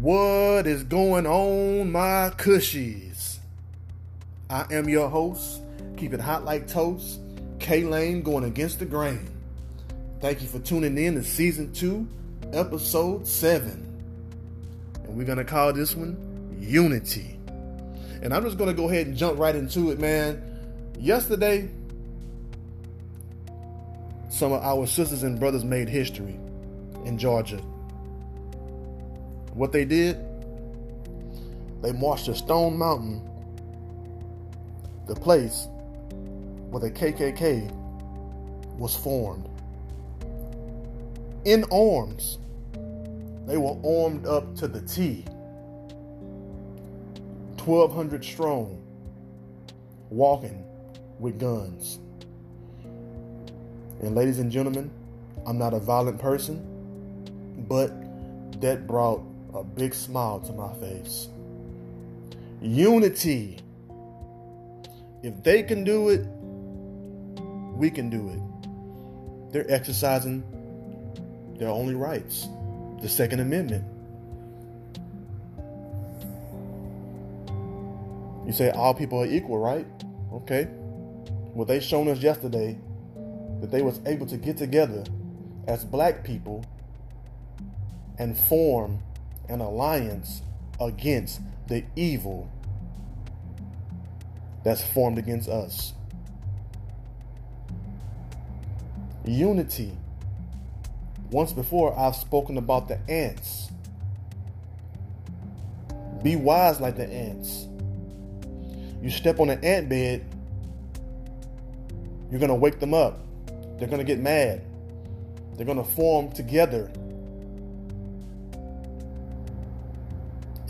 What is going on, my cushies? I am your host, keep it hot like toast, K Lane going against the grain. Thank you for tuning in to season two, episode seven. And we're gonna call this one Unity. And I'm just gonna go ahead and jump right into it, man. Yesterday, some of our sisters and brothers made history in Georgia. What they did, they marched to Stone Mountain, the place where the KKK was formed. In arms, they were armed up to the T. 1,200 strong, walking with guns. And ladies and gentlemen, I'm not a violent person, but that brought a big smile to my face. Unity. If they can do it, we can do it. They're exercising their only rights, the Second Amendment. You say all people are equal, right? Okay. Well, they shown us yesterday that they was able to get together as black people and form an alliance against the evil that's formed against us. Unity. Once before, I've spoken about the ants. Be wise like the ants. You step on an ant bed, you're going to wake them up. They're going to get mad. They're going to form together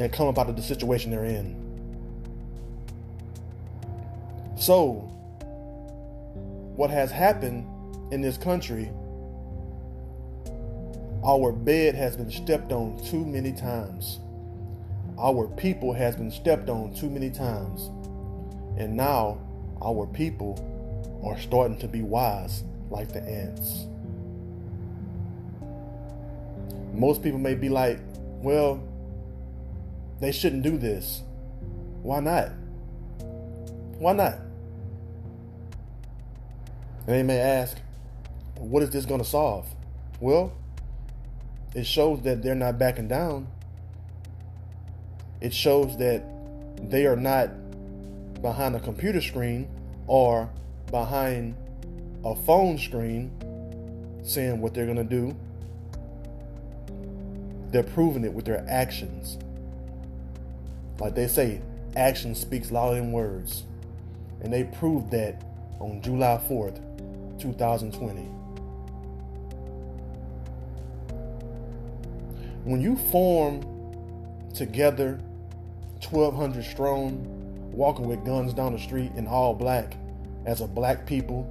and come up out of the situation they're in. So, what has happened in this country, our bed has been stepped on too many times. Our people has been stepped on too many times. And now our people are starting to be wise like the ants. Most people may be like, well, they shouldn't do this. Why not? Why not? And they may ask, what is this going to solve? Well, it shows that they're not backing down. It shows that they are not behind a computer screen or behind a phone screen saying what they're going to do. They're proving it with their actions. Like they say, action speaks louder than words. And they proved that on July 4th, 2020. When you form together 1,200 strong, walking with guns down the street in all black as a black people,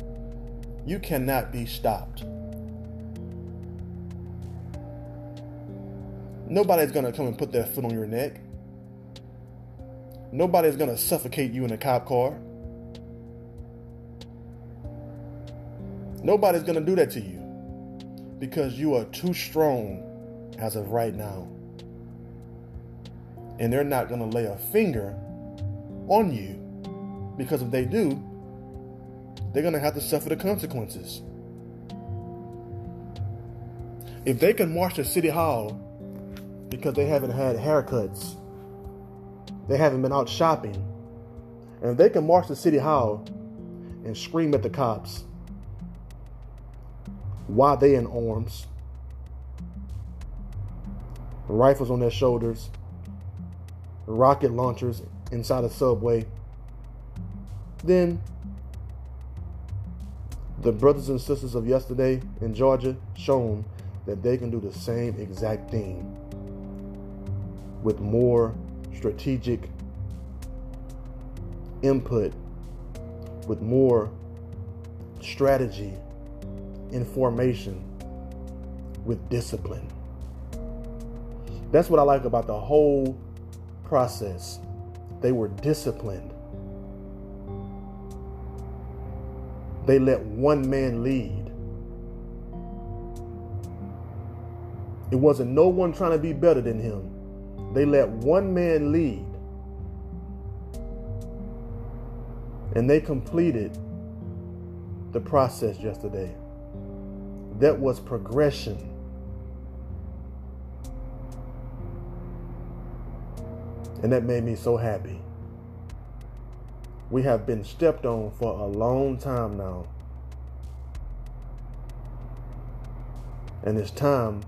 you cannot be stopped. Nobody's gonna come and put their foot on your neck. Nobody's gonna suffocate you in a cop car. Nobody's gonna do that to you because you are too strong as of right now. And they're not gonna lay a finger on you because if they do, they're gonna have to suffer the consequences. If they can march to City Hall because they haven't had haircuts they haven't been out shopping. And if they can march to City Hall and scream at the cops while they in arms, rifles on their shoulders, rocket launchers inside a subway. Then the brothers and sisters of yesterday in Georgia shown that they can do the same exact thing with more strategic input with more strategy, information, with discipline. That's what I like about the whole process. They were disciplined. They let one man lead. It wasn't no one trying to be better than him. They let one man lead. And they completed the process yesterday. That was progression. And that made me so happy. We have been stepped on for a long time now. And it's time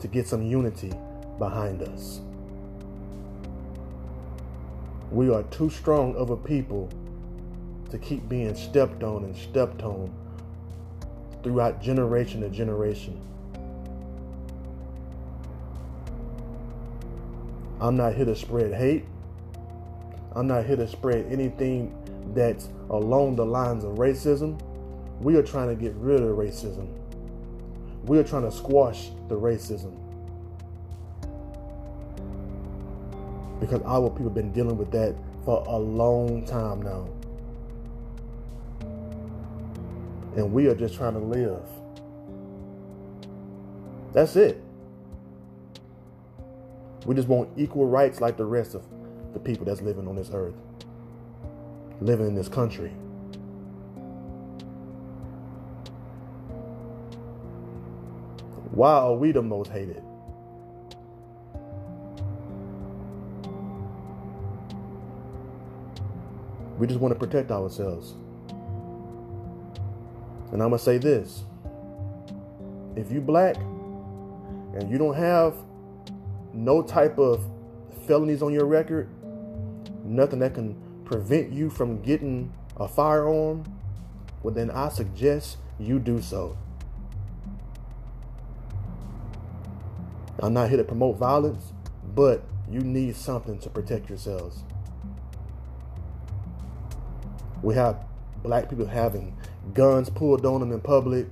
to get some unity behind us. We are too strong of a people to keep being stepped on and stepped on throughout generation to generation. I'm not here to spread hate. I'm not here to spread anything that's along the lines of racism. We are trying to get rid of racism. We are trying to squash the racism. Because our people have been dealing with that for a long time now. And we are just trying to live. That's it. We just want equal rights like the rest of the people that's living on this earth, living in this country. Why are we the most hated? We just want to protect ourselves. And I'm going to say this if you black and you don't have no type of felonies on your record, nothing that can prevent you from getting a firearm, well, then I suggest you do so. I'm not here to promote violence, but you need something to protect yourselves. We have black people having guns pulled on them in public.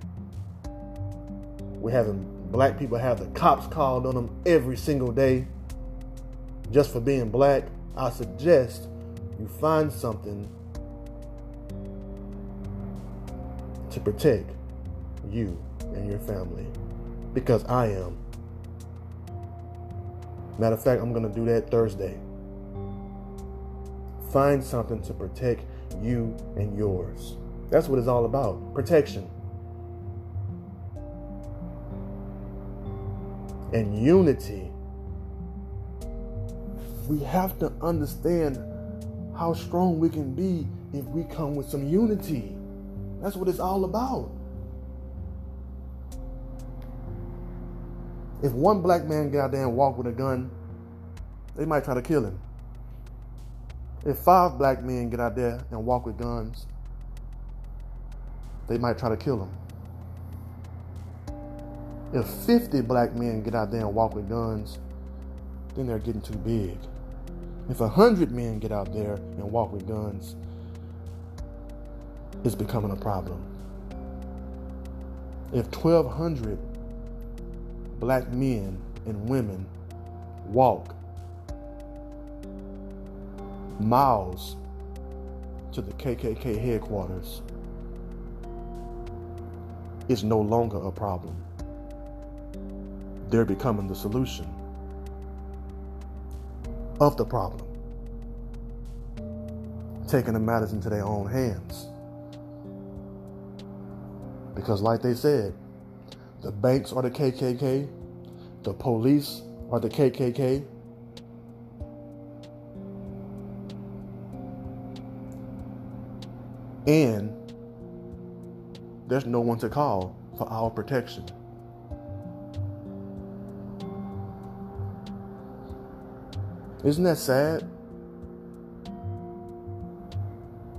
We're having black people have the cops called on them every single day just for being black. I suggest you find something to protect you and your family because I am. Matter of fact, I'm going to do that Thursday. Find something to protect you and yours. That's what it's all about protection. And unity. We have to understand how strong we can be if we come with some unity. That's what it's all about. If one black man get out there and walk with a gun, they might try to kill him. If five black men get out there and walk with guns, they might try to kill them. If 50 black men get out there and walk with guns, then they're getting too big. If 100 men get out there and walk with guns, it's becoming a problem. If 1,200 black men and women walk miles to the KKK headquarters, is no longer a problem. They're becoming the solution of the problem. Taking the matters into their own hands. Because, like they said, the banks are the KKK, the police are the KKK. And there's no one to call for our protection. Isn't that sad?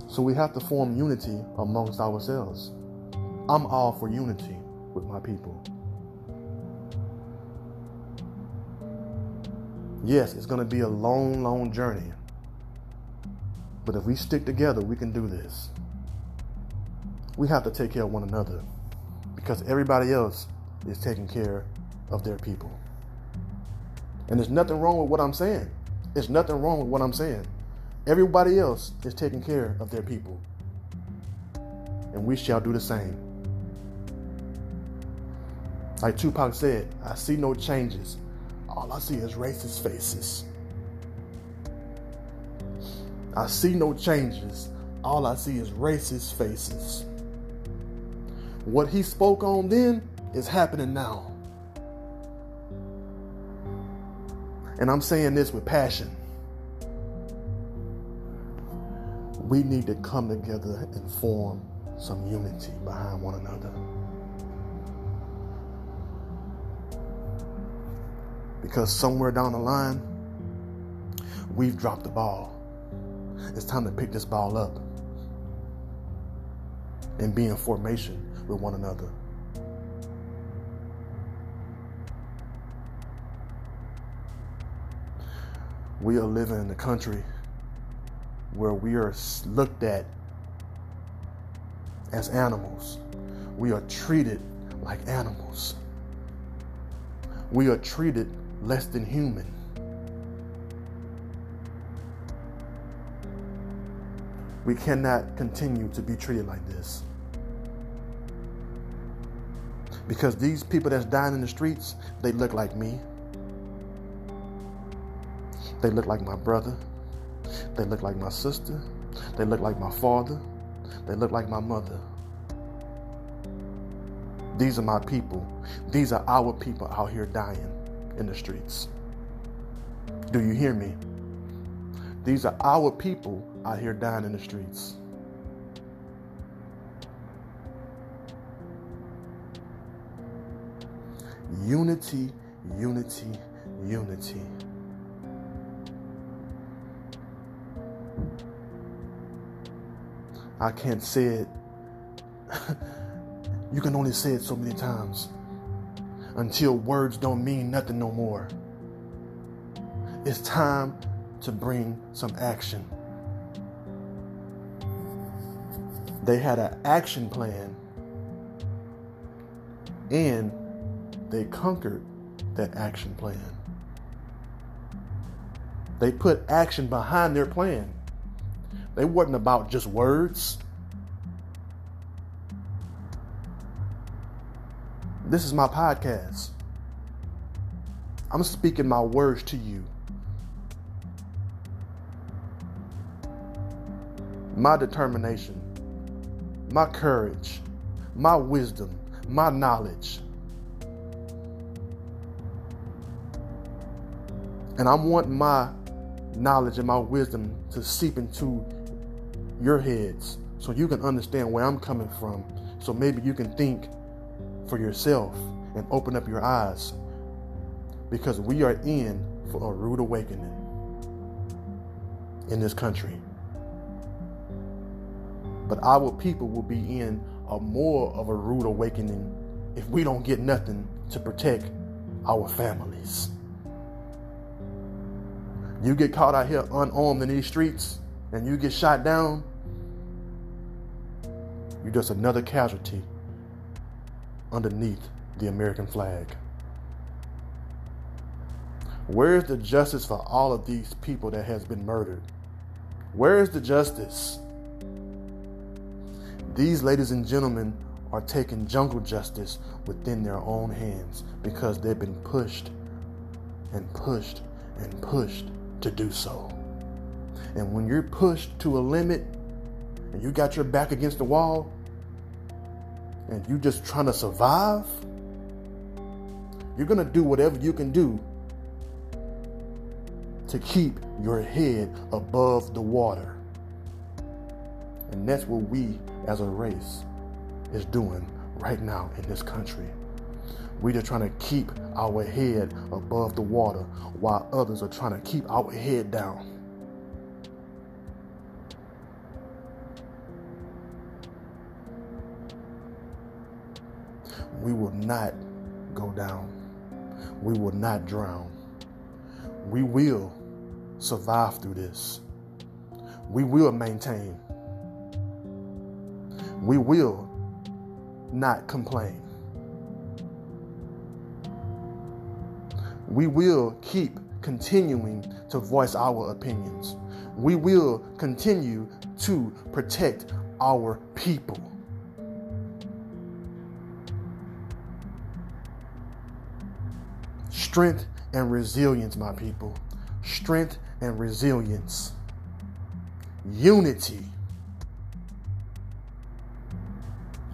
So we have to form unity amongst ourselves. I'm all for unity with my people. Yes, it's going to be a long, long journey. But if we stick together, we can do this we have to take care of one another because everybody else is taking care of their people. And there's nothing wrong with what I'm saying. There's nothing wrong with what I'm saying. Everybody else is taking care of their people. And we shall do the same. Like Tupac said, I see no changes. all I see is racist faces. I see no changes. All I see is racist faces. What he spoke on then is happening now. And I'm saying this with passion. We need to come together and form some unity behind one another. Because somewhere down the line, we've dropped the ball. It's time to pick this ball up and be in formation with one another. We are living in a country where we are looked at as animals. We are treated like animals. We are treated less than human. We cannot continue to be treated like this. Because these people that's dying in the streets, they look like me. They look like my brother. They look like my sister. They look like my father. They look like my mother. These are my people. These are our people out here dying in the streets. Do you hear me? These are our people out here dying in the streets. Unity, unity, unity. I can't say it. you can only say it so many times until words don't mean nothing no more. It's time to bring some action. They had an action plan and they conquered that action plan. They put action behind their plan. They wasn't about just words. This is my podcast. I'm speaking my words to you. My determination, my courage, my wisdom, my knowledge. And I'm wanting my knowledge and my wisdom to seep into your heads so you can understand where I'm coming from. So maybe you can think for yourself and open up your eyes because we are in for a rude awakening in this country. But our people will be in a more of a rude awakening if we don't get nothing to protect our families. You get caught out here unarmed in these streets and you get shot down, you're just another casualty underneath the American flag. Where is the justice for all of these people that has been murdered? Where is the justice? These ladies and gentlemen are taking jungle justice within their own hands because they've been pushed and pushed and pushed to do so. And when you're pushed to a limit and you got your back against the wall and you just trying to survive, you're going to do whatever you can do to keep your head above the water. And that's what we as a race is doing right now in this country. We're just trying to keep our head above the water while others are trying to keep our head down. We will not go down. We will not drown. We will survive through this. We will maintain. We will not complain. We will keep continuing to voice our opinions. We will continue to protect our people. Strength and resilience, my people. Strength and resilience. Unity.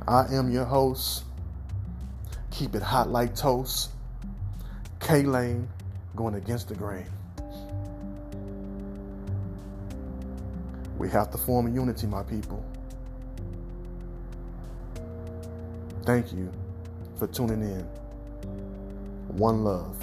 I am your host. Keep it hot like toast. K Lane going against the grain. We have to form unity, my people. Thank you for tuning in. One love.